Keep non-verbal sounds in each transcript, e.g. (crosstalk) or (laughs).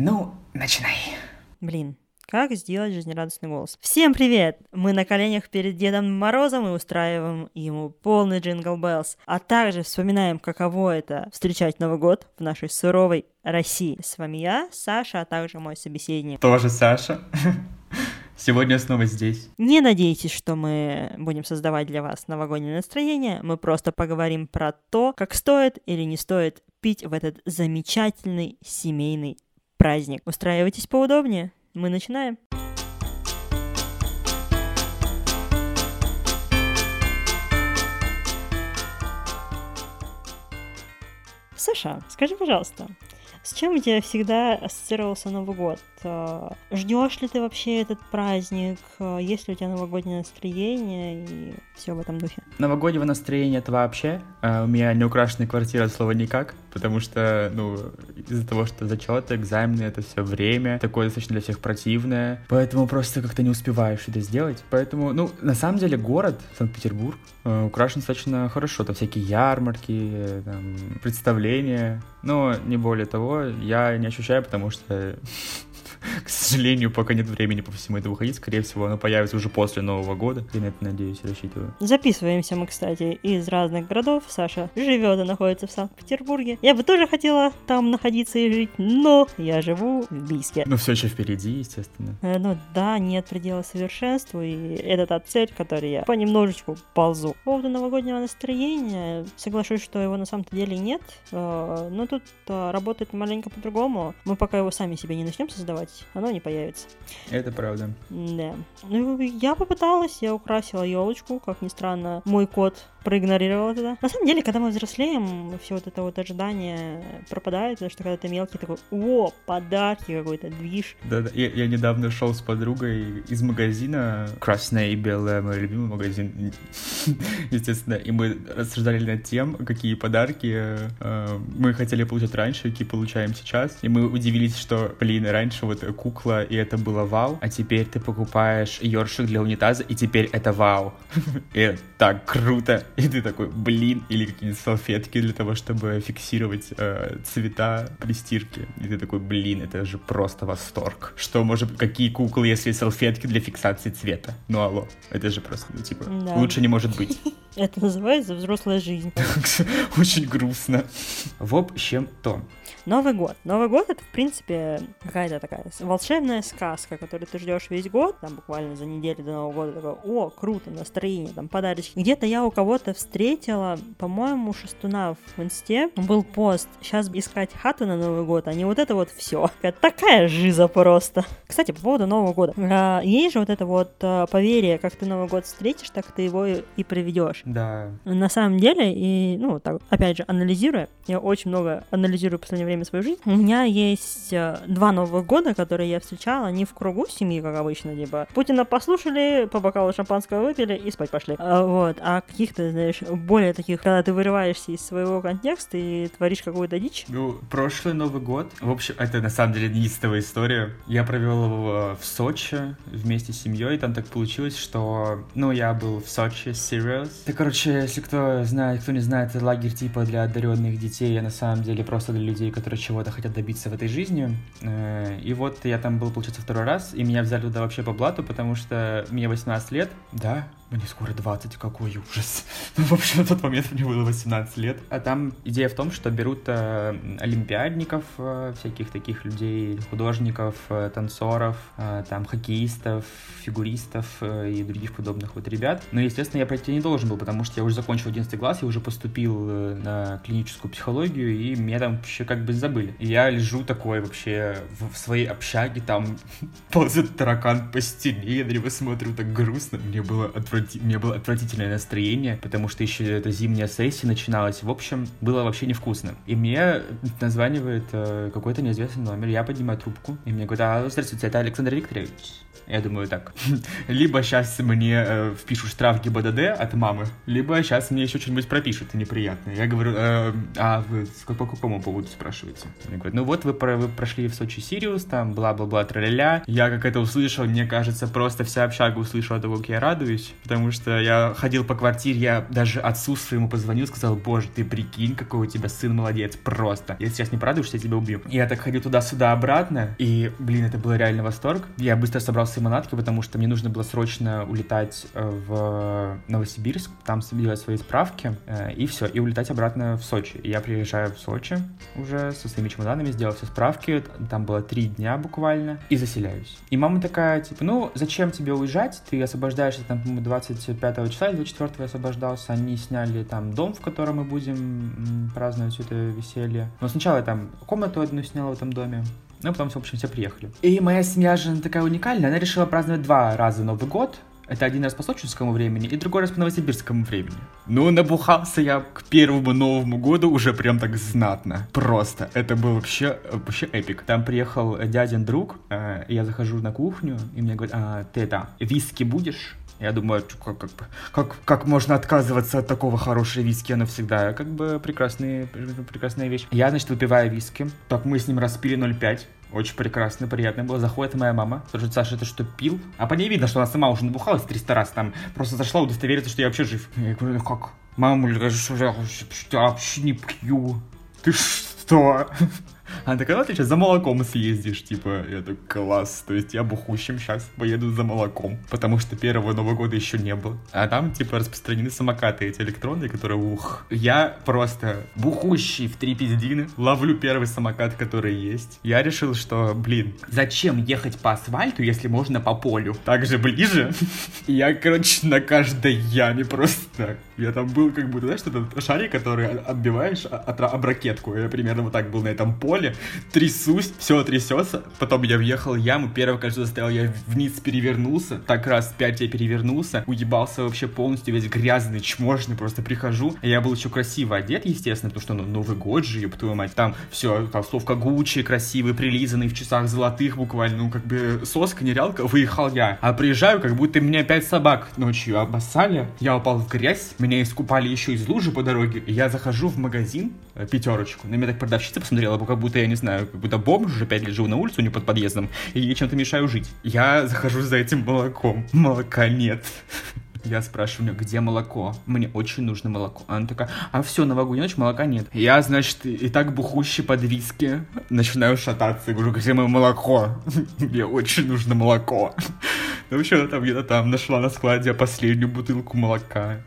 Ну, начинай. Блин, как сделать жизнерадостный голос? Всем привет! Мы на коленях перед Дедом Морозом и устраиваем ему полный Jingle Bells, а также вспоминаем, каково это встречать Новый год в нашей суровой России. С вами я, Саша, а также мой собеседник. Тоже Саша. Сегодня снова здесь. Не надейтесь, что мы будем создавать для вас новогоднее настроение. Мы просто поговорим про то, как стоит или не стоит пить в этот замечательный семейный праздник. Устраивайтесь поудобнее. Мы начинаем. Саша, скажи, пожалуйста, с чем у тебя всегда ассоциировался Новый год? А, Ждешь ли ты вообще этот праздник? А, есть ли у тебя новогоднее настроение и все в этом духе? Новогоднего настроения это вообще. А, у меня не украшенная квартира от слова никак, потому что, ну, из-за того, что зачеты, экзамены, это все время, такое достаточно для всех противное, поэтому просто как-то не успеваешь это сделать. Поэтому, ну, на самом деле город Санкт-Петербург украшен достаточно хорошо. Там всякие ярмарки, там, представления, но не более того, я не ощущаю, потому что (laughs) (laughs) к сожалению, пока нет времени по всему этому ходить. Скорее всего, оно появится уже после Нового года. Я на это надеюсь, рассчитываю. Записываемся мы, кстати, из разных городов. Саша живет и находится в Санкт-Петербурге. Я бы тоже хотела там находиться и жить, но я живу в Бийске. Ну, все еще впереди, естественно. Э, ну да, нет предела совершенству, и это та цель, к которой я понемножечку ползу. По поводу новогоднего настроения, соглашусь, что его на самом-то деле нет, э, но тут э, работает маленько по-другому. Мы пока его сами себе не начнем создавать, оно не появится. Это правда. Да. Ну, я попыталась, я украсила елочку, как ни странно, мой кот проигнорировал это. На самом деле, когда мы взрослеем, все вот это вот ожидание пропадает, потому что когда ты мелкий, такой, о, подарки какой-то, движ. Да-да, я, я недавно шел с подругой из магазина, красное и белое, мой любимый магазин, (laughs) естественно, и мы рассуждали над тем, какие подарки э, мы хотели получать раньше, какие получаем сейчас, и мы удивились, что, блин, раньше вот кукла, и это было вау, а теперь ты покупаешь ёршик для унитаза, и теперь это вау. (laughs) И так круто. И ты такой, блин, или какие-нибудь салфетки для того, чтобы фиксировать э, цвета при стирке. И ты такой, блин, это же просто восторг. Что может, какие куклы, если салфетки для фиксации цвета? Ну алло, это же просто, ну типа, да. лучше не может быть. (laughs) Это называется взрослая жизнь. (laughs) Очень грустно. В общем-то, Новый год. Новый год это, в принципе, какая-то такая волшебная сказка, которую ты ждешь весь год, там буквально за неделю до Нового года, такой, о, круто, настроение, там подарочки. Где-то я у кого-то встретила, по-моему, Шестуна в инсте, был пост, сейчас искать хату на Новый год, а не вот это вот все. Такая жиза просто. Кстати, по поводу Нового года. А, есть же вот это вот а, поверье, как ты Новый год встретишь, так ты его и проведешь. Да. На самом деле, и, ну, так, опять же, анализируя, я очень много анализирую в последнее время свою жизнь, у меня есть э, два Новых года, которые я встречала не в кругу семьи, как обычно, типа Путина послушали, по бокалу шампанского выпили и спать пошли. А, вот, а каких-то, знаешь, более таких, когда ты вырываешься из своего контекста и творишь какую-то дичь. Ну, прошлый Новый год, в общем, это на самом деле неистовая история. Я провел его в Сочи вместе с семьей, там так получилось, что, ну, я был в Сочи, Serious. Это, короче, если кто знает, кто не знает, это лагерь типа для одаренных детей, а на самом деле просто для людей, которые чего-то хотят добиться в этой жизни. Э, и вот я там был, получается, второй раз, и меня взяли туда вообще по блату, потому что мне 18 лет. Да, мне скоро 20, какой ужас. (laughs) Ну, в общем, на тот момент мне было 18 лет. А там идея в том, что берут э, олимпиадников, э, всяких таких людей, художников, э, танцоров, э, там, хоккеистов, фигуристов э, и других подобных вот ребят. Но, естественно, я пройти не должен был, потому что я уже закончил 11 класс, я уже поступил э, на клиническую психологию, и меня там вообще как бы забыли. И я лежу такой вообще в, в своей общаге, там (laughs) ползет таракан по стене, я на него смотрю так грустно, мне было отвратительно отврати... у меня было отвратительное настроение, потому что еще эта зимняя сессия начиналась. В общем, было вообще невкусно. И мне названивает э, какой-то неизвестный номер. Я поднимаю трубку, и мне говорят, а, здравствуйте, это Александр Викторович. Я думаю так, (laughs) либо сейчас мне э, впишут штраф ГИБДД от мамы, либо сейчас мне еще что-нибудь пропишут неприятное. Я говорю, э, а вы по какому поводу спрашиваете? Они говорят, ну вот вы, про, вы прошли в Сочи Сириус, там бла-бла-бла, тра-ля-ля. Я как это услышал, мне кажется, просто вся общага услышала того, как я радуюсь, потому что я ходил по квартире, я даже отцу своему позвонил, сказал, боже, ты прикинь, какой у тебя сын молодец, просто. Если сейчас не порадуешься, я тебя убью. Я так ходил туда-сюда обратно, и, блин, это был реально восторг. Я быстро собрал свои манатки, потому что мне нужно было срочно улетать э, в Новосибирск, там делать свои справки, э, и все, и улетать обратно в Сочи. Я приезжаю в Сочи уже со своими чемоданами, сделал все справки, там было три дня буквально, и заселяюсь. И мама такая, типа, ну, зачем тебе уезжать? Ты освобождаешься там, по-моему, 25 числа, 24 я освобождался, они сняли там дом, в котором мы будем праздновать это веселье. Но сначала я там комнату одну снял в этом доме, ну, потом, в общем, все приехали. И моя семья же такая уникальная, она решила праздновать два раза Новый год, это один раз по сочинскому времени и другой раз по новосибирскому времени. Ну, набухался я к первому Новому году уже прям так знатно. Просто. Это был вообще, вообще эпик. Там приехал дядин друг, э, я захожу на кухню, и мне говорят, а, ты это, виски будешь? Я думаю, как, как, как, как можно отказываться от такого хорошего виски, оно всегда как бы прекрасная, прекрасная вещь. Я, значит, выпиваю виски, так мы с ним распили 0,5, очень прекрасно, приятно было. Заходит моя мама, спрашивает, Саша, это что, пил? А по ней видно, что она сама уже набухалась 300 раз, там просто зашла удостовериться, что я вообще жив. Я говорю, «Ну как? Мама, я вообще не пью. Ты что? Она такая, ну ты сейчас за молоком съездишь, типа, я такой, класс, то есть я бухущим сейчас поеду за молоком, потому что первого Нового года еще не было. А там, типа, распространены самокаты эти электронные, которые, ух, я просто бухущий в три пиздины, ловлю первый самокат, который есть. Я решил, что, блин, зачем ехать по асфальту, если можно по полю? Так же ближе. (laughs) Я, короче, на каждой яме просто я там был как будто, знаешь, этот шарик, который отбиваешь от, об ракетку. Я примерно вот так был на этом поле. Трясусь, все трясется. Потом я въехал в яму, первое колесо застоял, я вниз перевернулся. Так раз пять я перевернулся. Уебался вообще полностью, весь грязный, чмошный. Просто прихожу. Я был еще красиво одет, естественно, потому что ну, Новый год же, ёб твою мать. Там все, толстовка Гуччи, красивый, прилизанный, в часах золотых буквально. Ну, как бы соска, нереалка, выехал я. А приезжаю, как будто меня пять собак ночью обоссали. Я упал в грязь, меня искупали еще из лужи по дороге. Я захожу в магазин, э, пятерочку. На меня так продавщица посмотрела, как будто, я не знаю, как будто бомж уже пять лет живу на улице у нее под подъездом, и чем-то мешаю жить. Я захожу за этим молоком. Молока нет. Я спрашиваю, где молоко? Мне очень нужно молоко. Она такая, а все, новогодняя ночь, молока нет. Я, значит, и так бухущий под виски, начинаю шататься и говорю, где мое молоко? (laughs) Мне очень нужно молоко. Ну, вообще, там где-то там нашла на складе последнюю бутылку молока,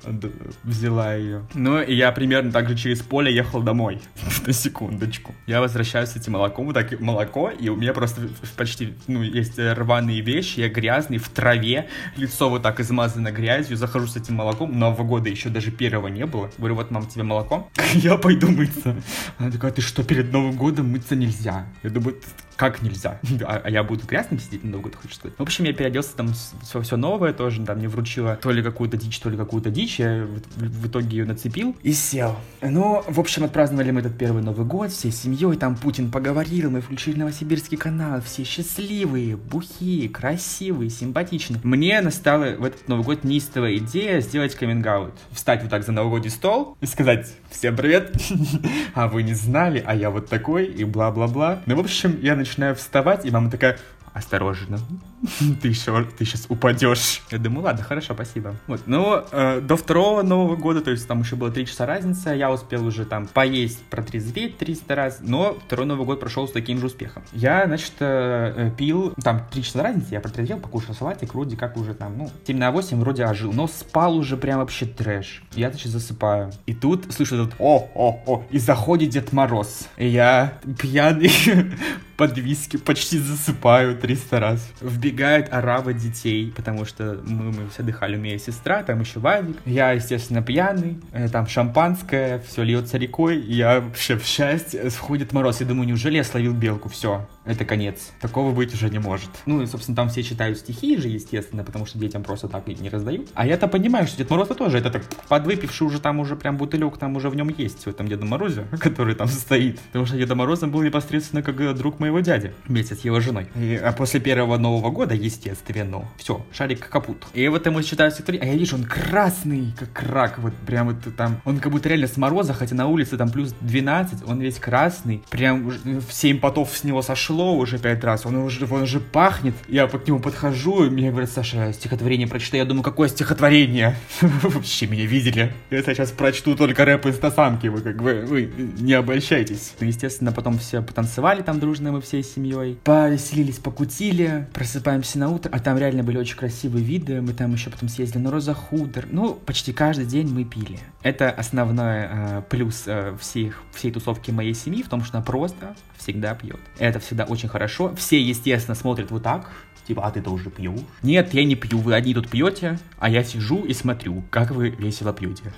взяла ее. Ну, и я примерно так же через поле ехал домой. (laughs) На секундочку. Я возвращаюсь с этим молоком, вот так молоко, и у меня просто почти, ну, есть рваные вещи, я грязный, в траве, лицо вот так измазано грязью, захожу с этим молоком, Нового года еще даже первого не было. Говорю, вот, мам, тебе молоко? (laughs) Я пойду мыться. Она такая, ты что, перед Новым годом мыться нельзя? Я думаю, как нельзя? (laughs) А, а я буду грязным сидеть на Новый год, хочешь сказать? В общем, я переоделся там все, все новое тоже, там мне вручила то ли какую-то дичь, то ли какую-то дичь, я в, в, итоге ее нацепил и сел. Ну, в общем, отпраздновали мы этот первый Новый год всей семьей, там Путин поговорил, мы включили Новосибирский канал, все счастливые, бухие, красивые, симпатичные. Мне настала в этот Новый год неистовая идея сделать каминг -аут. Встать вот так за новогодний стол и сказать «Всем привет!» (laughs) А вы не знали, а я вот такой, и бла-бла-бла. Ну, в общем, я начинаю вставать, и мама такая, осторожно, (laughs) ты еще, ты сейчас упадешь. Я думаю, ладно, хорошо, спасибо. Вот, ну, э, до второго Нового года, то есть там еще было три часа разница, я успел уже там поесть, протрезветь 300 раз, но второй Новый год прошел с таким же успехом. Я, значит, э, э пил, там три часа разницы, я протрезвел, покушал салатик, вроде как уже там, ну, 7 на 8 вроде ожил, но спал уже прям вообще трэш. Я, значит, засыпаю. И тут слышу этот о-о-о, и заходит Дед Мороз. И я пьяный (laughs) под виски почти засыпаю 300 раз. Вбегает арава детей, потому что мы, мы все дыхали, у меня сестра, там еще Вадик. Я, естественно, пьяный, э, там шампанское, все льется рекой, я вообще в счастье, сходит мороз. Я думаю, неужели я словил белку? Все, это конец. Такого быть уже не может. Ну и, собственно, там все читают стихи же, естественно, потому что детям просто так и не раздают. А я-то понимаю, что Дед Мороз -то тоже, это так подвыпивший уже там уже прям бутылек, там уже в нем есть, в этом Деду Морозе, (laughs) который там стоит. Потому что Дедом Морозом был непосредственно как друг моего дяди вместе с его женой. И, а после первого Нового года, естественно, все, шарик капут. И вот ему читаю стихи, а я вижу, он красный, как рак, вот прям вот там, он как будто реально с мороза, хотя на улице там плюс 12, он весь красный, прям в 7 потов с него сошел прошло уже пять раз, он уже, он уже пахнет. Я к нему подхожу, и мне говорят, Саша, стихотворение прочитай. Я думаю, какое стихотворение? (laughs) Вообще меня видели. Я сейчас прочту только рэп инстасамки, вы как бы, вы не обольщайтесь. Ну, естественно, потом все потанцевали там дружно мы всей семьей, повеселились, покутили, просыпаемся на утро, а там реально были очень красивые виды, мы там еще потом съездили на Роза Худер, ну, почти каждый день мы пили. Это основной э, плюс э, всех, всей тусовки моей семьи в том, что она просто всегда пьет. Это всегда очень хорошо. Все, естественно, смотрят вот так, Типа, а ты тоже пьешь? Нет, я не пью, вы одни тут пьете, а я сижу и смотрю, как вы весело пьете.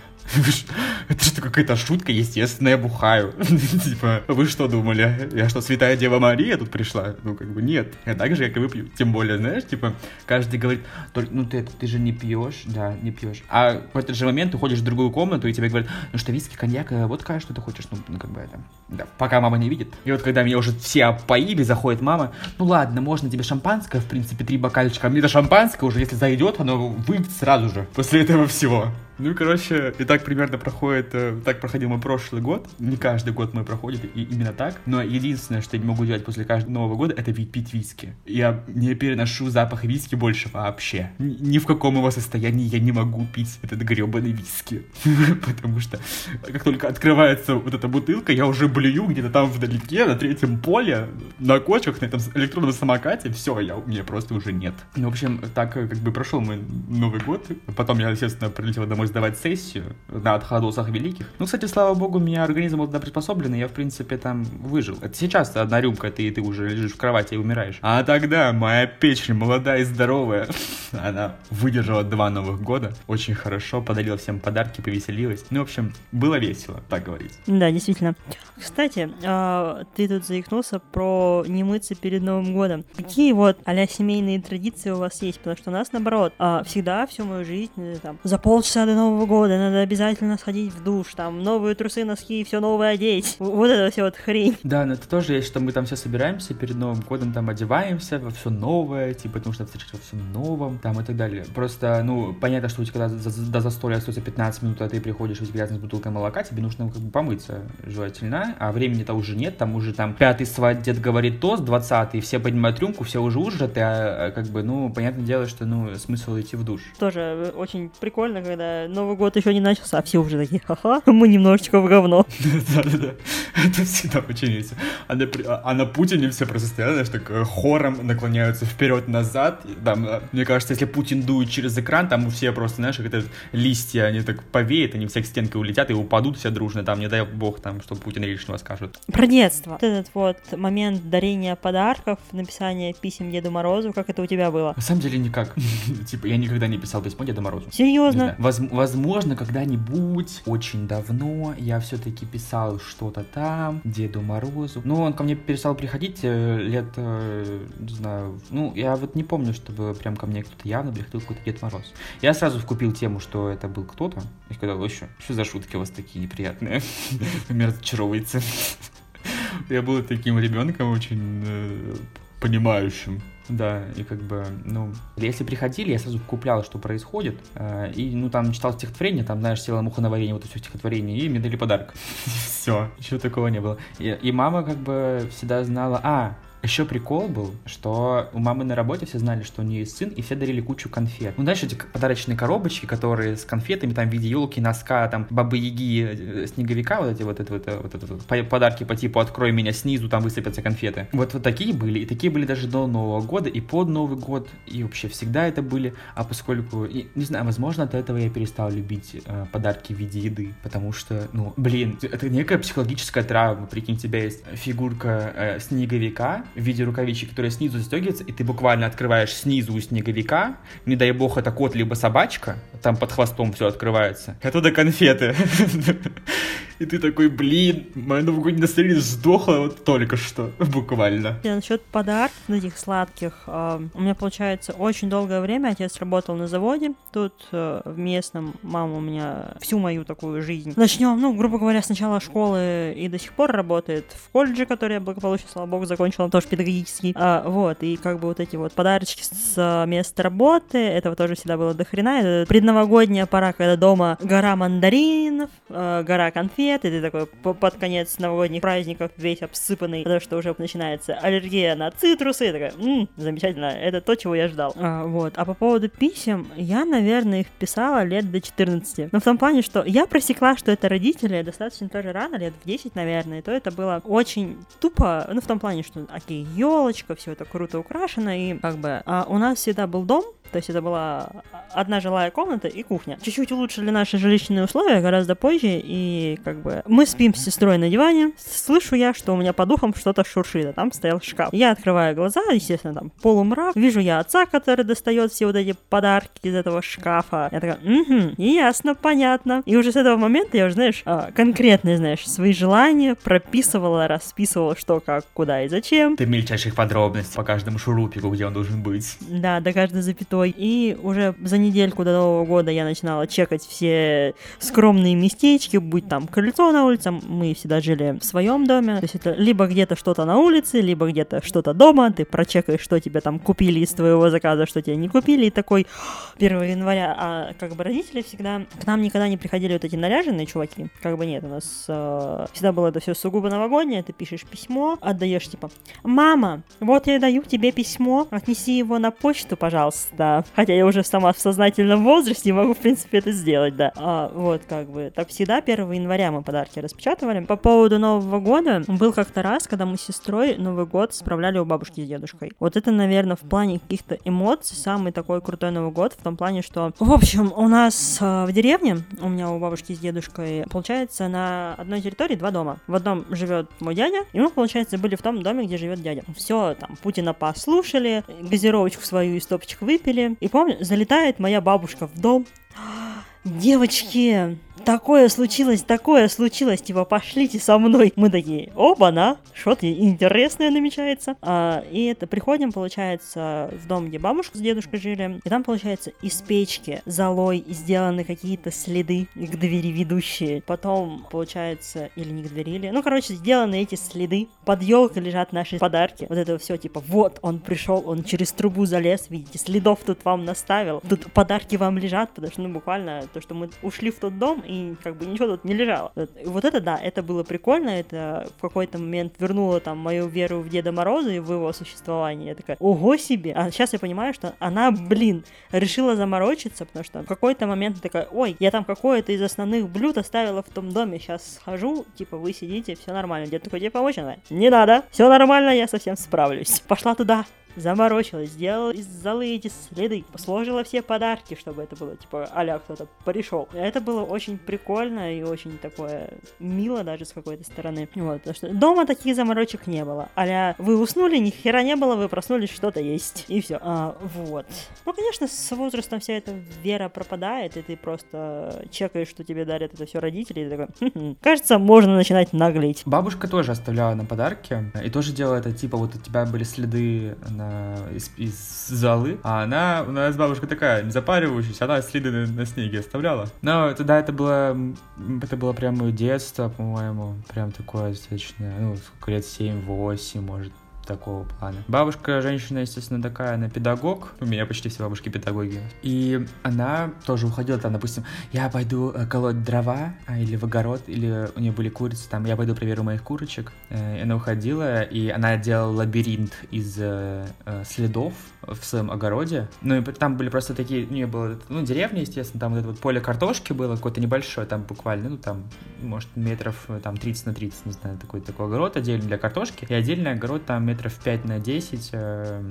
Это что, какая-то шутка, естественно, я бухаю. (laughs) Типа, вы что думали? Я что, святая Дева Мария тут пришла? Ну, как бы нет. Я так же, как и вы пью. Тем более, знаешь, типа, каждый говорит, ну ты, ты же не пьешь, да, не пьешь. А в этот же момент ты ходишь в другую комнату, и тебе говорят, ну что, виски, коньяк, э, водка, что ты хочешь? Ну, ну как бы это, да, пока мама не видит. И вот когда меня уже все опоили, заходит мама, ну ладно, можно тебе шампанское, в принципе, три бокальчика. А мне это шампанское уже, если зайдет, оно выйдет сразу же, после этого всего. Ну и, короче, и так примерно проходит, э, так проходил мой прошлый год. Не каждый год мой проходит, и именно так. Но единственное, что я не могу делать после каждого Нового года, это пить виски. Я не переношу запах виски больше вообще. Ни в каком его состоянии я не могу пить этот гребаный виски. (laughs) Потому что как только открывается вот эта бутылка, я уже блюю где-то там вдалеке, на третьем поле, на кочках, на этом электронном самокате. Все, я, мне просто уже нет. Ну, в общем, так как бы прошел мой Новый год. Потом я, естественно, прилетел домой сдавать сессию на отходосах великих. Ну, кстати, слава богу, у меня организм был приспособлен, и я, в принципе, там выжил. Это сейчас одна рюмка, ты, ты уже лежишь в кровати и умираешь. А тогда моя печень, молодая и здоровая, (laughs) она выдержала два новых года. Очень хорошо, подарила всем подарки, повеселилась. Ну, в общем, было весело, так говорить. Да, действительно. Кстати, а, ты тут заикнулся про не мыться перед Новым годом. Какие вот а семейные традиции у вас есть? Потому что у нас, наоборот, а, всегда всю мою жизнь, э, там, за полчаса до Нового года надо обязательно сходить в душ, там, новые трусы, носки, все новое одеть. Вот это все вот хрень. Да, но это тоже есть, что мы там все собираемся перед Новым годом, там одеваемся во все новое, типа, потому что встречать во всем новом, там и так далее. Просто, ну, понятно, что у тебя когда до застолья остается 15 минут, а ты приходишь весь грязный с бутылкой молока, тебе нужно как бы помыться желательно, а времени-то уже нет, там уже там пятый сват дед говорит тост, двадцатый, все поднимают рюмку, все уже ужраты, а как бы, ну, понятное дело, что, ну, смысл идти в душ. Тоже э, очень прикольно, когда Новый год еще не начался, а все уже такие, ха-ха, мы немножечко в говно. (laughs) Да-да-да, это всегда весело. А на, а на Путине все просто стоят, знаешь, так э, хором наклоняются вперед-назад. Там, э, мне кажется, если Путин дует через экран, там все просто, знаешь, это листья, они так повеют, они все к стенке улетят и упадут все дружно, там, не дай бог, там, что Путин лишнего скажет. Про детство. Вот этот вот момент дарения подарков, написания писем Деду Морозу, как это у тебя было? На самом деле никак. (laughs) Типа, я никогда не писал письмо Деду Морозу. Серьезно? возможно, когда-нибудь, очень давно, я все-таки писал что-то там, Деду Морозу. Ну, он ко мне перестал приходить э, лет, э, не знаю, ну, я вот не помню, чтобы прям ко мне кто-то явно приходил какой-то Дед Мороз. Я сразу вкупил тему, что это был кто-то, и сказал, еще, что за шутки у вас такие неприятные? (laughs) Меня разочаровываете. (laughs) Я был таким ребенком очень э, понимающим. Да, и как бы, ну, если приходили, я сразу куплял, что происходит, э, и, ну, там читал стихотворение, там, знаешь, села муха на варенье, вот это все стихотворение, и мне дали подарок. (laughs) Все, еще такого не было. И, и мама как бы всегда знала, а, еще прикол был, что у мамы на работе все знали, что у нее есть сын, и все дарили кучу конфет. Ну, знаешь, эти подарочные коробочки, которые с конфетами, там, в виде елки, носка, там, бабы-яги, э, снеговика, вот эти вот, это, вот, вот, вот, вот подарки по типу «открой меня снизу», там высыпятся конфеты. Вот, вот такие были, и такие были даже до Нового года, и под Новый год, и вообще всегда это были, а поскольку, и, не знаю, возможно, от этого я перестал любить э, подарки в виде еды, потому что, ну, блин, это некая психологическая травма, прикинь, у тебя есть фигурка э, снеговика, в виде рукавички, которая снизу застегивается, и ты буквально открываешь снизу у снеговика, не дай бог это кот либо собачка, там под хвостом все открывается, оттуда конфеты. (laughs) И ты такой, блин, мое новогоднее настроение сдохло вот только что, (laughs) буквально. И насчет подарков этих сладких, э, у меня, получается, очень долгое время отец работал на заводе, тут э, в местном, мама у меня всю мою такую жизнь. Начнем, ну, грубо говоря, сначала школы и до сих пор работает в колледже, который я благополучно, слава богу, закончила, тоже педагогический. А, вот, и как бы вот эти вот подарочки с места работы, этого тоже всегда было до хрена. Это предновогодняя пора, когда дома гора мандаринов, э, гора конфет, свет, и ты такой под конец новогодних праздников весь обсыпанный, потому что уже начинается аллергия на цитрусы, и такая, м-м, замечательно, это то, чего я ждал. А, вот. А по поводу писем, я, наверное, их писала лет до 14. Но в том плане, что я просекла, что это родители достаточно тоже рано, лет в 10, наверное, то это было очень тупо, ну, в том плане, что, окей, елочка, все это круто украшено, и как бы а у нас всегда был дом, то есть это была одна жилая комната и кухня. Чуть-чуть улучшили наши жилищные условия гораздо позже, и как бы мы спим с сестрой на диване, слышу я, что у меня по духам что-то шуршит, а там стоял шкаф. Я открываю глаза, естественно, там полумрак, вижу я отца, который достает все вот эти подарки из этого шкафа. Я такая, угу, ясно, понятно. И уже с этого момента я уже, знаешь, а, конкретные, знаешь, свои желания прописывала, расписывала, что, как, куда и зачем. Ты мельчайших подробностей по каждому шурупику, где он должен быть. Да, до каждой запятой такой. И уже за недельку до Нового года я начинала чекать все скромные местечки, будь там крыльцо на улице, мы всегда жили в своем доме. То есть это либо где-то что-то на улице, либо где-то что-то дома, ты прочекаешь, что тебе там купили из твоего заказа, что тебе не купили, и такой 1 января, а как бы родители всегда, к нам никогда не приходили вот эти наряженные чуваки, как бы нет, у нас э, всегда было это все сугубо новогоднее, ты пишешь письмо, отдаешь типа, мама, вот я даю тебе письмо, отнеси его на почту, пожалуйста, Хотя я уже сама в сознательном возрасте и могу, в принципе, это сделать, да. А, вот, как бы, так всегда 1 января мы подарки распечатывали. По поводу Нового года, был как-то раз, когда мы с сестрой Новый год справляли у бабушки с дедушкой. Вот это, наверное, в плане каких-то эмоций самый такой крутой Новый год, в том плане, что, в общем, у нас э, в деревне, у меня у бабушки с дедушкой, получается, на одной территории два дома. В одном живет мой дядя, и мы, получается, были в том доме, где живет дядя. Все, там, Путина послушали, газировочку свою из топочек выпили, и помню, залетает моя бабушка в дом. Девочки, такое случилось, такое случилось, типа, пошлите со мной. Мы такие, оба-на, что-то интересное намечается. А, и это, приходим, получается, в дом, где бабушка с дедушкой жили, и там, получается, из печки золой сделаны какие-то следы к двери ведущие. Потом, получается, или не к двери, или... Ну, короче, сделаны эти следы. Под елкой лежат наши подарки. Вот это все, типа, вот, он пришел, он через трубу залез, видите, следов тут вам наставил. Тут подарки вам лежат, потому что, ну, буквально, то, что мы ушли в тот дом, и как бы ничего тут не лежало. Вот это да, это было прикольно, это в какой-то момент вернуло там мою веру в Деда Мороза и в его существование. Я такая, ого себе! А сейчас я понимаю, что она, блин, решила заморочиться, потому что в какой-то момент такая, ой, я там какое-то из основных блюд оставила в том доме, сейчас схожу, типа, вы сидите, все нормально. Дед такой, тебе помочь надо? Не надо, все нормально, я совсем справлюсь. Пошла туда, заморочилась, сделала из золы эти следы, сложила все подарки, чтобы это было, типа, аля кто-то пришел. Это было очень прикольно и очень такое мило даже с какой-то стороны. Вот, потому что дома таких заморочек не было. Аля, вы уснули, ни хера не было, вы проснулись, что-то есть. И все. А, вот. Ну, конечно, с возрастом вся эта вера пропадает, и ты просто чекаешь, что тебе дарят это все родители, и такой, кажется, можно начинать наглеть. Бабушка тоже оставляла на подарки, и тоже делала это, типа, вот у тебя были следы на она из, из залы, а она у нас бабушка такая, не запаривающаяся, она следы на, на снеге оставляла. Но тогда это было, это было прям мое детство, по-моему, прям такое достаточно, ну, сколько лет, 7-8, может, такого плана. Бабушка, женщина, естественно, такая, она педагог. У меня почти все бабушки педагоги. И она тоже уходила там, допустим, я пойду э, колоть дрова, а, или в огород, или у нее были курицы, там, я пойду проверю моих курочек. Э, и она уходила, и она делала лабиринт из э, следов в своем огороде. Ну, и там были просто такие, у нее было, ну, деревня, естественно, там вот это вот поле картошки было какое-то небольшое, там буквально, ну, там, может, метров там 30 на 30, не знаю, такой такой огород отдельный для картошки, и отдельный огород там метров 5 на 10 э,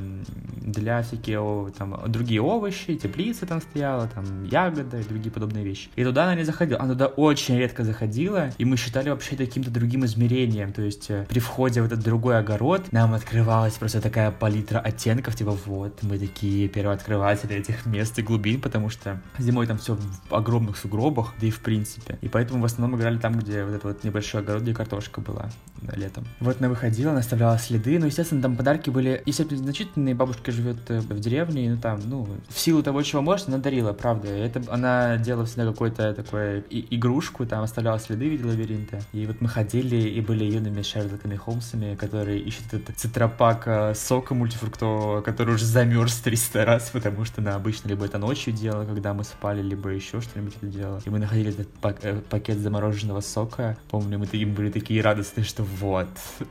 для всякие там, другие овощи, теплица там стояла, там ягоды и другие подобные вещи. И туда она не заходила, она туда очень редко заходила, и мы считали вообще каким-то другим измерением, то есть э, при входе в этот другой огород нам открывалась просто такая палитра оттенков, типа вот, мы такие первооткрыватели этих мест и глубин, потому что зимой там все в огромных сугробах, да и в принципе. И поэтому в основном играли там, где вот этот вот небольшой огород, где картошка была да, летом. Вот она выходила, она оставляла следы, но естественно, там подарки были, естественно, значительные. Бабушка живет э, в деревне, ну там, ну, в силу того, чего может, она дарила, правда. Это она делала всегда какую-то такую игрушку, там оставляла следы в виде лабиринта. И вот мы ходили и были юными Шерлоками Холмсами, которые ищут этот цитропак э, сока мультифруктового, который уже замерз 300 раз, потому что она обычно либо это ночью делала, когда мы спали, либо еще что-нибудь это делала. И мы находили этот пак э, пакет замороженного сока. Помню, мы такие были такие радостные, что вот,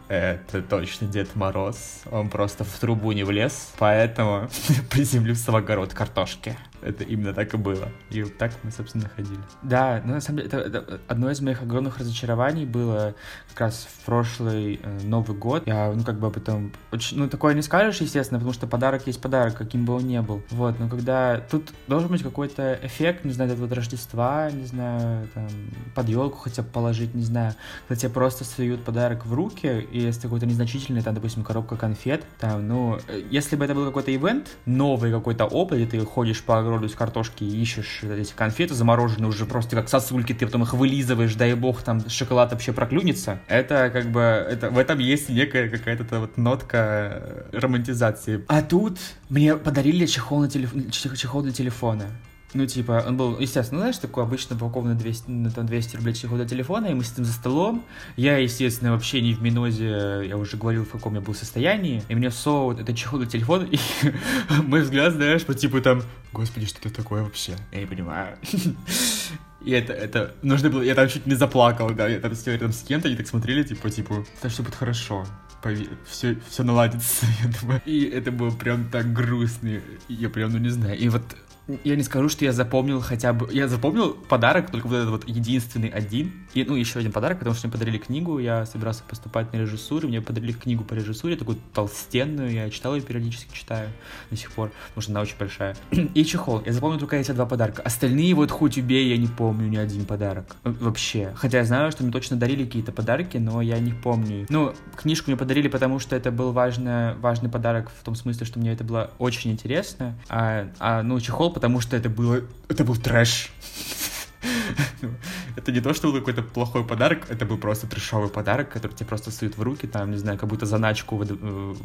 это точно Дед Мороз. Он просто в трубу не влез, поэтому (laughs) приземлился в огород картошки. Это именно так и было. И вот так мы, собственно, ходили. Да, ну, на самом деле, это, это одно из моих огромных разочарований было как раз в прошлый э, Новый год. Я, ну, как бы об этом... Очень, ну, такое не скажешь, естественно, потому что подарок есть подарок, каким бы он ни был. Вот, но когда... Тут должен быть какой-то эффект, не знаю, этого Рождества, не знаю, там, под елку хотя бы положить, не знаю. Когда тебе просто суют подарок в руки, и если какой-то незначительный, там, допустим, коробка конфет, там, ну, э, если бы это был какой-то ивент, новый какой-то опыт, и ты ходишь по огороду из картошки ищешь эти конфеты замороженные уже просто как сосульки, ты потом их вылизываешь, дай бог, там шоколад вообще проклюнется. Это как бы, это, в этом есть некая какая-то вот нотка романтизации. А тут мне подарили чехол, на телеф... чехол для телефона. Ну, типа, он был, естественно, ну, знаешь, такой обычно упакован на 200, на там 200 рублей чехол телефона, и мы сидим за столом. Я, естественно, вообще не в минозе, я уже говорил, в каком я был состоянии, и мне всовывают это чехол для телефона, и (laughs) мой взгляд, знаешь, по типу там, господи, что это такое вообще? Я не понимаю. (laughs) И это, это, нужно было, я там чуть не заплакал, да, я там сидел рядом с кем-то, они так смотрели, типа, типа, так все будет хорошо, все, все наладится, (laughs) я думаю. И это было прям так грустно, я прям, ну не знаю, и вот я не скажу, что я запомнил хотя бы... Я запомнил подарок, только вот этот вот единственный один. И, ну, еще один подарок, потому что мне подарили книгу, я собирался поступать на режиссуру, мне подарили книгу по режиссуре, такую толстенную, я читал ее периодически, читаю до сих пор, потому что она очень большая. (clears throat) И чехол. Я запомнил только эти два подарка. Остальные вот хоть убей, я не помню ни один подарок. Вообще. Хотя я знаю, что мне точно дарили какие-то подарки, но я не помню. Ну, книжку мне подарили, потому что это был важный, важный подарок в том смысле, что мне это было очень интересно. А, а ну, чехол, потому что это было... Это был трэш. Это не то, что был какой-то плохой подарок, это был просто трешовый подарок, который тебе просто суют в руки, там, не знаю, как будто заначку э,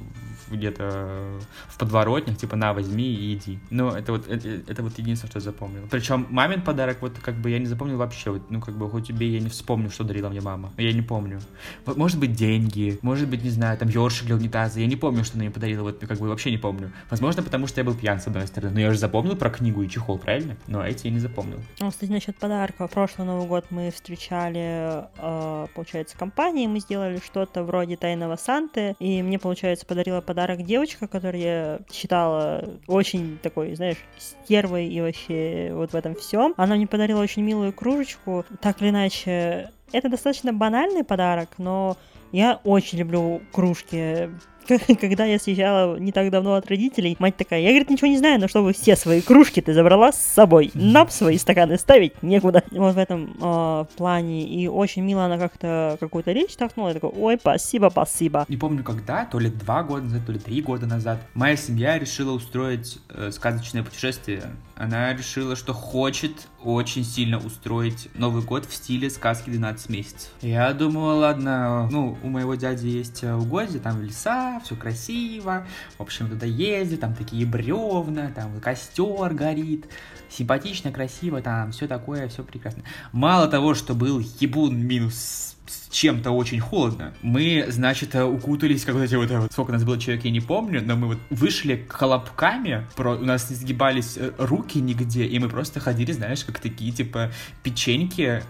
где-то в подворотнях, типа, на, возьми и иди. Ну, это вот, это, это вот единственное, что я запомнил. Причем мамин подарок, вот, как бы, я не запомнил вообще, вот, ну, как бы, хоть тебе я не вспомню, что дарила мне мама, я не помню. Может быть, деньги, может быть, не знаю, там, ёршик для унитаза, я не помню, что она мне подарила, вот, как бы, вообще не помню. Возможно, потому что я был пьян, с одной стороны, но я же запомнил про книгу и чехол, правильно? Но эти я не запомнил. Ну, кстати, насчет подарка. Прошлый Новый год мы встречали, э, получается, компании, мы сделали что-то вроде Тайного Санты, и мне, получается, подарила подарок девочка, которую я считала очень такой, знаешь, стервой и вообще вот в этом всем. Она мне подарила очень милую кружечку. Так или иначе, это достаточно банальный подарок, но я очень люблю кружки (laughs) когда я съезжала не так давно от родителей, мать такая, я, говорит, ничего не знаю, но чтобы все свои кружки ты забрала с собой. Нам свои стаканы ставить некуда. Вот в этом э, плане. И очень мило она как-то какую-то речь толкнула. Я такой, ой, спасибо, спасибо. Не помню когда, то ли два года назад, то ли три года назад, моя семья решила устроить э, сказочное путешествие. Она решила, что хочет очень сильно устроить Новый год в стиле сказки 12 месяцев. Я думала, ладно, ну, у моего дяди есть э, угодья, там леса, все красиво, в общем, туда ездит, там такие бревна, там костер горит, симпатично, красиво, там все такое, все прекрасно. Мало того, что был ебун минус с чем-то очень холодно. Мы, значит, укутались, как вот эти вот, сколько у нас было человек, я не помню, но мы вот вышли колобками, про, у нас не сгибались э, руки нигде, и мы просто ходили, знаешь, как такие, типа, печеньки,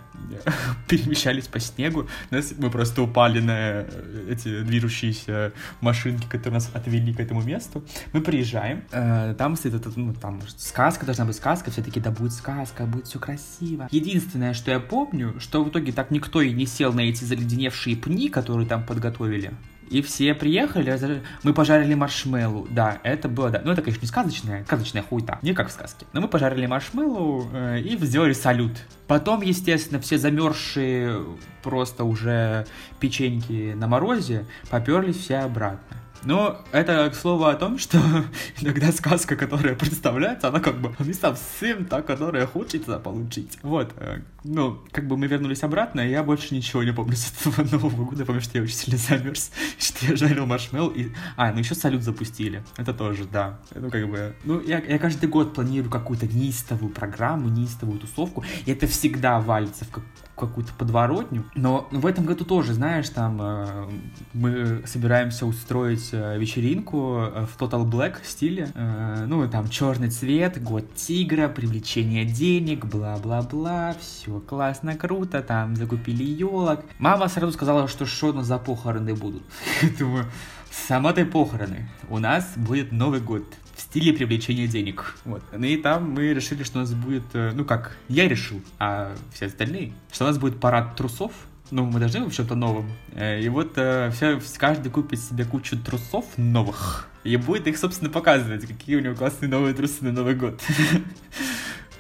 (laughs) перемещались по снегу, нас, мы просто упали на э, эти движущиеся машинки, которые нас отвели к этому месту. Мы приезжаем, э, там стоит, ну, там сказка должна быть сказка, все таки да будет сказка, будет все красиво. Единственное, что я помню, что в итоге так никто и не сел на эти заледеневшие пни, которые там подготовили. И все приехали, мы пожарили маршмеллоу. Да, это было, да. Ну, это, конечно, не сказочная, сказочная хуйта, не как в сказке. Но мы пожарили маршмеллоу э, и сделали салют. Потом, естественно, все замерзшие просто уже печеньки на морозе поперлись все обратно. Но это к слову о том, что (laughs) иногда сказка, которая представляется, она как бы не совсем та, которая хочется получить. Вот. Э, ну, как бы мы вернулись обратно, и я больше ничего не помню с этого (laughs) Нового года, потому что я очень сильно замерз, (laughs) что я жарил маршмелл, и... А, ну еще салют запустили. Это тоже, да. Ну, как бы... Ну, я, я каждый год планирую какую-то неистовую программу, неистовую тусовку, и это всегда валится в как какую-то подворотню. Но в этом году тоже, знаешь, там э, мы собираемся устроить э, вечеринку э, в Total Black стиле. Э, ну, там черный цвет, год тигра, привлечение денег, бла-бла-бла, все классно, круто, там закупили елок. Мама сразу сказала, что что на за похороны будут. (laughs) Думаю, сама ты похороны. У нас будет Новый год в стиле привлечения денег. Вот. Ну и там мы решили, что у нас будет, э, ну как, я решил, а все остальные, что у нас будет парад трусов, ну, мы должны в чем-то новом. Э, и вот э, все, каждый купит себе кучу трусов новых и будет их, собственно, показывать, какие у него классные новые трусы на Новый год. (laughs)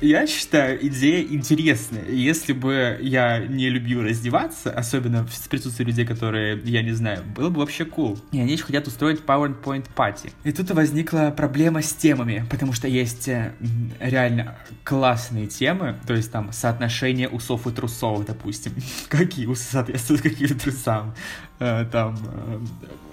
Я считаю, идея интересная. Если бы я не любил раздеваться, особенно в присутствии людей, которые я не знаю, было бы вообще cool. И они еще хотят устроить PowerPoint пати. И тут возникла проблема с темами, потому что есть э, реально классные темы, то есть там соотношение усов и трусов, допустим. (laughs) Какие усы соответствуют каким трусам. Э, там э,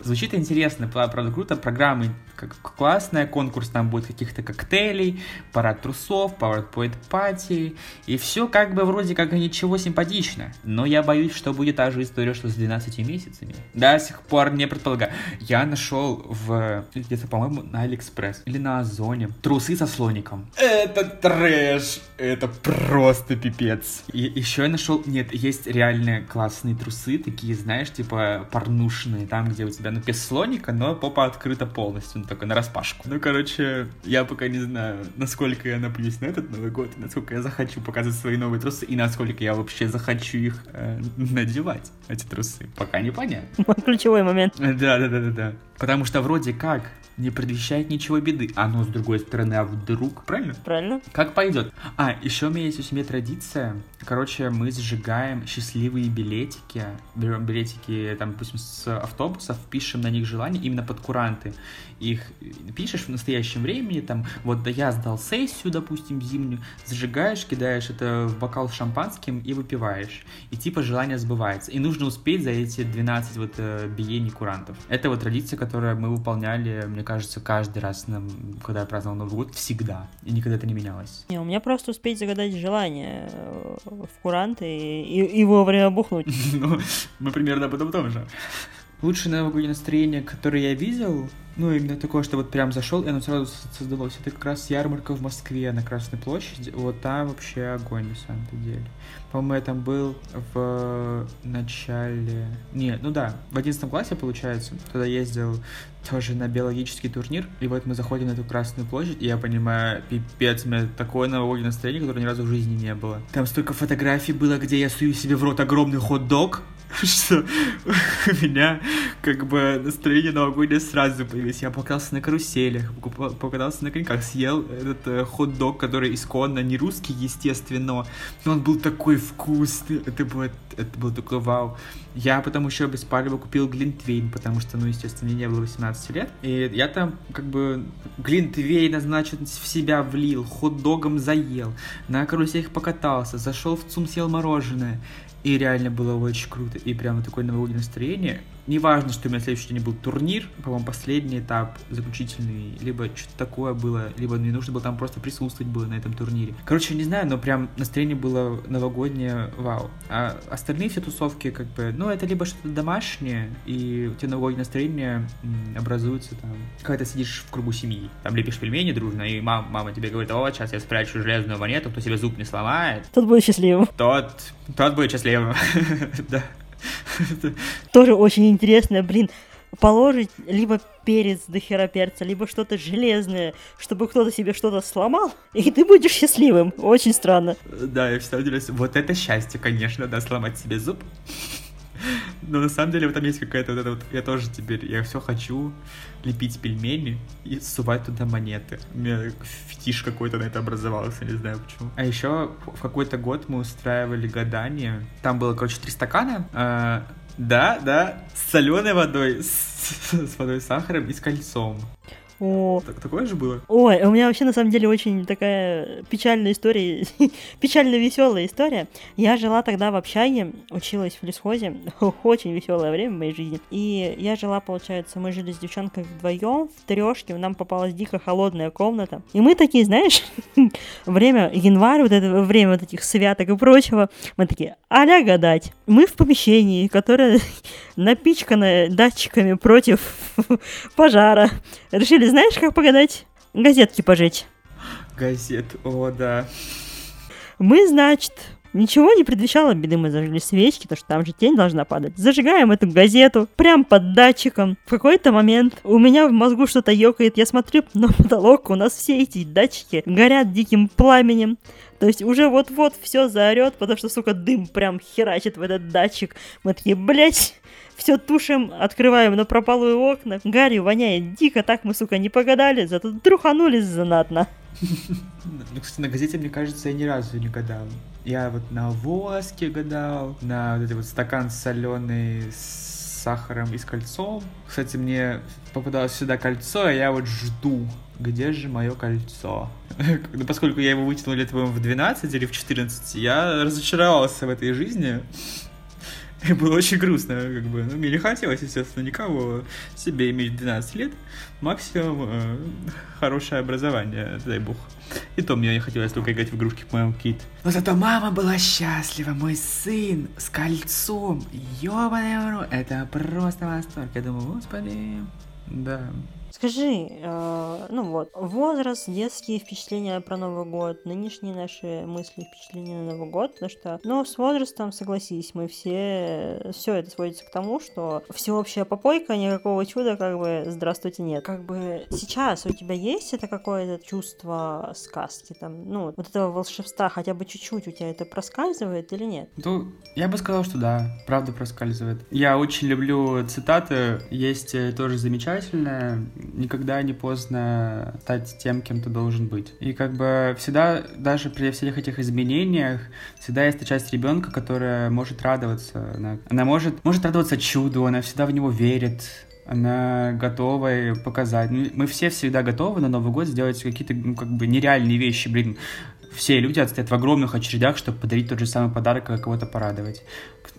звучит интересно, правда круто, программы как классная, конкурс там будет каких-то коктейлей, парад трусов, PowerPoint party, и все как бы вроде как ничего симпатично, но я боюсь, что будет та же история, что с 12 месяцами. До сих пор не предполагаю. Я нашел в, где-то, по-моему, на Алиэкспресс или на Озоне трусы со слоником. Это трэш! Это просто пипец. И еще я нашел, нет, есть реальные классные трусы, такие, знаешь, типа порнушные, там, где у тебя, ну, без слоника, но попа открыта полностью, ну, только на распашку. Ну, короче, я пока не знаю, насколько я напьюсь на этот Новый год, насколько я захочу показывать свои новые трусы, и насколько я вообще захочу их э, надевать, эти трусы. Пока не понятно. (laughs) Ключевой момент. Да-да-да-да-да. Потому что вроде как не предвещает ничего беды. А но с другой стороны, а вдруг, правильно? Правильно. Как пойдет. А, еще у меня есть у семьи традиция. Короче, мы сжигаем счастливые билетики. Берем билетики, там, допустим, с автобусов, пишем на них желания именно под куранты. Их пишешь в настоящем времени, там, вот да я сдал сессию, допустим, зимнюю, зажигаешь, кидаешь это в бокал с шампанским и выпиваешь. И типа желание сбывается. И нужно успеть за эти 12 вот э, биений курантов. Это вот традиция, которую мы выполняли, мне кажется, каждый раз, когда я праздновал Новый год, всегда. И никогда это не менялось. Не, у меня просто успеть загадать желание э, в куранты и, и, и вовремя бухнуть. (laughs) Ну, мы примерно об этом том же. Лучшее новогоднее настроение, которое я видел, ну, именно такое, что вот прям зашел, и оно сразу создалось. Это как раз ярмарка в Москве на Красной площади. Вот там вообще огонь, на самом-то деле. По-моему, я там был в начале... Не, ну да, в одиннадцатом классе, получается. Тогда ездил тоже на биологический турнир. И вот мы заходим на эту Красную площадь, и я понимаю, пипец, у меня такое новогоднее настроение, которое ни разу в жизни не было. Там столько фотографий было, где я сую себе в рот огромный хот-дог, (laughs) что у меня как бы настроение новогоднее сразу появилось. Я покатался на каруселях, покатался на коньках, съел этот э, хот-дог, который исконно не русский, естественно, но он был такой вкусный, это было, это было такой вау. Я потом еще без палева купил глинтвейн, потому что, ну, естественно, мне не было 18 лет. И я там как бы глинтвейна, значит, в себя влил, хот-догом заел, на каруселях покатался, зашел в ЦУМ, съел мороженое. И реально было очень круто. И прямо такое новогоднее настроение. Неважно, что у меня следующий день был турнир, по-моему, последний этап, заключительный, либо что-то такое было, либо мне нужно было там просто присутствовать было на этом турнире. Короче, не знаю, но прям настроение было новогоднее, вау. А остальные все тусовки, как бы, ну, это либо что-то домашнее, и у тебя новогоднее настроение образуется там, когда ты сидишь в кругу семьи, там лепишь пельмени дружно, и мама, мама тебе говорит, о, сейчас я спрячу железную монету, кто себе зуб не сломает. Тот будет счастливым. Тот, тот будет счастливым, (laughs) да. (laughs) Тоже очень интересно, блин, положить либо перец до хера перца, либо что-то железное, чтобы кто-то себе что-то сломал, и ты будешь счастливым. Очень странно. Да, я всегда удивляюсь. Вот это счастье, конечно, да, сломать себе зуб. (laughs) Но на самом деле в этом есть какая-то вот эта вот... Я тоже теперь, я все хочу лепить пельмени и сувать туда монеты. У меня фетиш какой-то на это образовался, не знаю почему. А еще в какой-то год мы устраивали гадание. Там было, короче, три стакана. Э, Да, да, с соленой водой, с, с водой с сахаром и с кольцом. О, Так, такое же было? Ой, у меня вообще на самом деле очень такая печальная история, (laughs) печально веселая история. Я жила тогда в общаге, училась в лесхозе, (laughs) очень веселое время в моей жизни. И я жила, получается, мы жили с девчонкой вдвоем в трешке, нам попалась дико холодная комната. И мы такие, знаешь, (laughs) время январь, вот это время вот этих святок и прочего, мы такие, аля гадать. Мы в помещении, которое напичкано датчиками против пожара. Решили, знаешь, как погадать? Газетки пожечь. Газет, о, да. Мы, значит, ничего не предвещало беды, мы зажгли свечки, потому что там же тень должна падать. Зажигаем эту газету прям под датчиком. В какой-то момент у меня в мозгу что-то ёкает, я смотрю на потолок, у нас все эти датчики горят диким пламенем. То есть уже вот-вот все заорет, потому что, сука, дым прям херачит в этот датчик. Мы такие, блять, все тушим, открываем на пропалую окна. Гарью воняет дико, так мы, сука, не погадали, зато труханулись знатно. (laughs) Ну, кстати, на газете, мне кажется, я ни разу не гадал. Я вот на воске гадал, на вот этот вот стакан соленый с сахаром и с кольцом. Кстати, мне попадалось сюда кольцо, и я вот жду, где же мое кольцо. (laughs) Ну, поскольку я его вытянул лет, в 12 или в 14, я разочаровался в этой жизни. (laughs) И было очень грустно, как бы. Ну, мне не хотелось, естественно, никого себе иметь в 12 лет. Максимум э, хорошее образование, дай бог. И то мне не хотелось только играть в игрушки по Кит. Но зато мама была счастлива, мой сын с кольцом. Ёбаный это просто восторг. Я думаю, господи, да. Скажи, э, ну вот, возраст, детские впечатления про Новый год, нынешние наши мысли, впечатления на Новый год, потому что, ну, с возрастом, согласись, мы все, все это сводится к тому, что всеобщая попойка, никакого чуда, как бы, здравствуйте, нет. Как бы сейчас у тебя есть это какое-то чувство сказки, там, ну, вот этого волшебства хотя бы чуть-чуть у тебя это проскальзывает или нет? Ну, я бы сказал, что да, правда проскальзывает. Я очень люблю цитаты, есть э, тоже замечательная, никогда не поздно стать тем, кем ты должен быть. И как бы всегда, даже при всех этих изменениях, всегда есть та часть ребенка, которая может радоваться. Она, она может, может радоваться чуду, она всегда в него верит, она готова показать. Ну, Мы все всегда готовы на Новый год сделать какие-то, ну, как бы нереальные вещи, блин. Все люди отстоят в огромных очередях, чтобы подарить тот же самый подарок, как кого-то порадовать.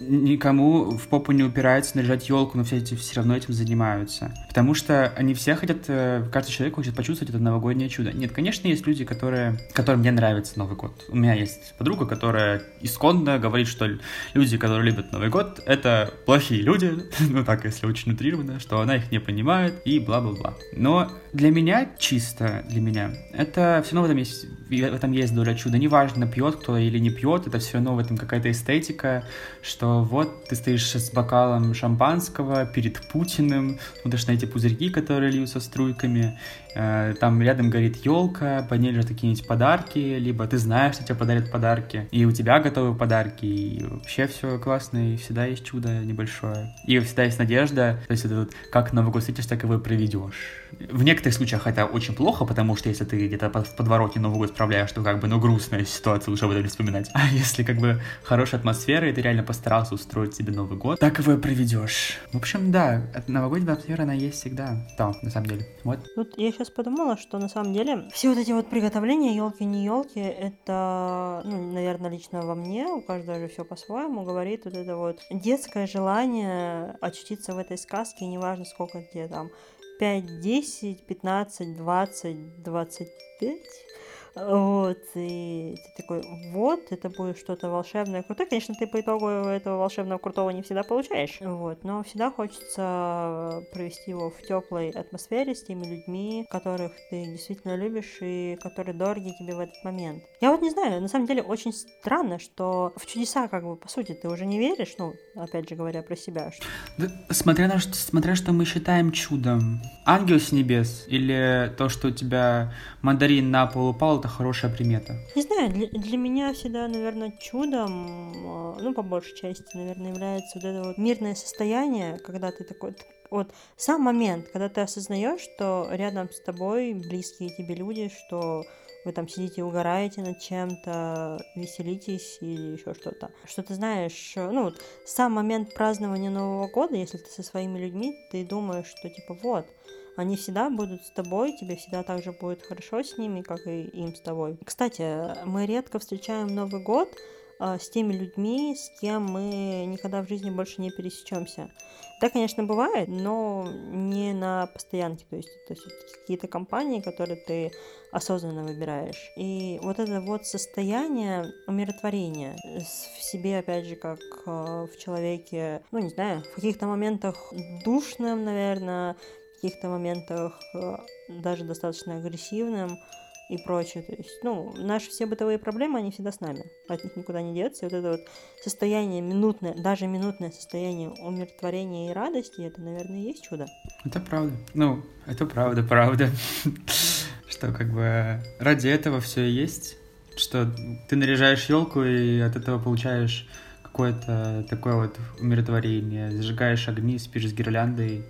Никому в попу не упирается наряжать елку, но все эти все равно этим занимаются. Потому что они все хотят, э, каждый человек хочет почувствовать это новогоднее чудо. Нет, конечно, есть люди, которые, которым не нравится Новый год. У меня есть подруга, которая исконно говорит, что люди, которые любят Новый год, это плохие люди, (laughs) ну так, если очень утрированно, что она их не понимает и бла-бла-бла. Но для меня, чисто для меня, это все равно в этом есть, в этом есть доля чуда. Неважно, пьет кто или не пьет, это все равно в этом какая-то эстетика, что вот ты стоишь с бокалом шампанского перед Путиным, смотришь на эти пузырьки, которые льются струйками, там рядом горит елка, под ней лежат какие-нибудь подарки, либо ты знаешь, что тебе подарят подарки, и у тебя готовы подарки, и вообще все классно, и всегда есть чудо небольшое. И всегда есть надежда, то есть это вот как Новый год встретишь, так его проведешь. В некоторых случаях это очень плохо, потому что если ты где-то в подворотне Новый год справляешь, то как бы, ну, грустная ситуация, лучше об этом не вспоминать. А если как бы хорошая атмосфера, и ты реально постарался устроить себе Новый год, так его и проведешь. В общем, да, новогодняя атмосфера, она есть всегда. Да, на самом деле. Вот. Вот я подумала, что на самом деле все вот эти вот приготовления, елки не елки, это, ну, наверное, лично во мне, у каждого же все по-своему, говорит вот это вот детское желание очутиться в этой сказке, неважно сколько тебе там 5, 10, 15, 20, 25. Вот, и ты такой, вот, это будет что-то волшебное, крутое. Конечно, ты по итогу этого волшебного крутого не всегда получаешь, вот, но всегда хочется провести его в теплой атмосфере с теми людьми, которых ты действительно любишь и которые дороги тебе в этот момент. Я вот не знаю, на самом деле очень странно, что в чудеса, как бы, по сути, ты уже не веришь, ну, опять же говоря про себя. Что... Да, смотря на что, смотря что мы считаем чудом. Ангел с небес или то, что у тебя мандарин на пол упал, это хорошая примета? Не знаю, для, для меня всегда, наверное, чудом, ну, по большей части, наверное, является вот это вот мирное состояние, когда ты такой, вот сам момент, когда ты осознаешь, что рядом с тобой близкие тебе люди, что вы там сидите, угораете над чем-то, веселитесь или еще что-то. Что ты знаешь, ну, вот сам момент празднования Нового года, если ты со своими людьми, ты думаешь, что типа вот, они всегда будут с тобой, тебе всегда так же будет хорошо с ними, как и им с тобой. Кстати, мы редко встречаем Новый год э, с теми людьми, с кем мы никогда в жизни больше не пересечемся. Да, конечно, бывает, но не на постоянке, то есть это какие-то компании, которые ты осознанно выбираешь. И вот это вот состояние умиротворения в себе, опять же, как э, в человеке, ну, не знаю, в каких-то моментах душным, наверное, каких-то моментах э, даже достаточно агрессивным и прочее. То есть, ну, наши все бытовые проблемы, они всегда с нами. От них никуда не деться. И вот это вот состояние минутное, даже минутное состояние умиротворения и радости, это, наверное, и есть чудо. Это правда. Ну, это правда, правда. (laughs) Что как бы ради этого все и есть. Что ты наряжаешь елку и от этого получаешь какое-то такое вот умиротворение. Зажигаешь огни, спишь с гирляндой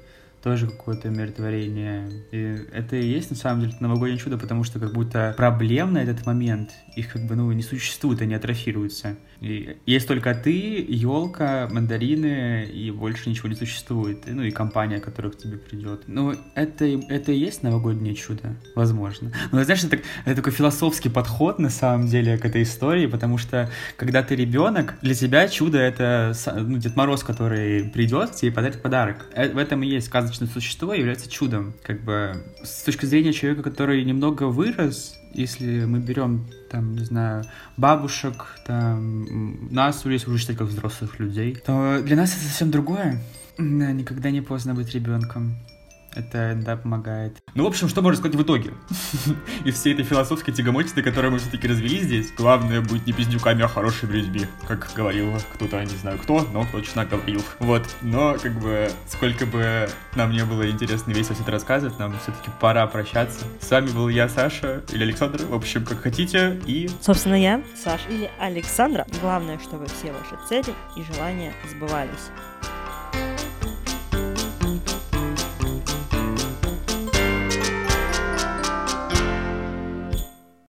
тоже какое-то умиротворение. И это и есть на самом деле новогоднее чудо, потому что как будто проблем на этот момент, их как бы ну не существует, они атрофируются. И есть только ты, елка, мандарины, и больше ничего не существует. Ну и компания, которая к тебе придет. Ну, это, это и есть новогоднее чудо, возможно. Но знаешь, это, это такой философский подход на самом деле к этой истории, потому что когда ты ребенок, для тебя чудо это ну, Дед Мороз, который придет тебе и подарит подарок. Э, в этом и есть сказочное существо является чудом. Как бы с точки зрения человека, который немного вырос, если мы берем, там, не знаю, бабушек, там, нас, если уже считать как взрослых людей, то для нас это совсем другое. Никогда не поздно быть ребенком. Это, да, помогает. Ну, в общем, что можно сказать в итоге? (laughs) И всей этой философской тягомотицы, которую мы все-таки развели здесь, главное быть не пиздюками, а хорошими людьми, как говорил кто-то, не знаю кто, но точно говорил. Вот, но, как бы, сколько бы нам не было интересно и весело все это рассказывать, нам все-таки пора прощаться. С вами был я, Саша, или Александр, в общем, как хотите, и... Собственно, я, Саша или Александра. Главное, чтобы все ваши цели и желания сбывались.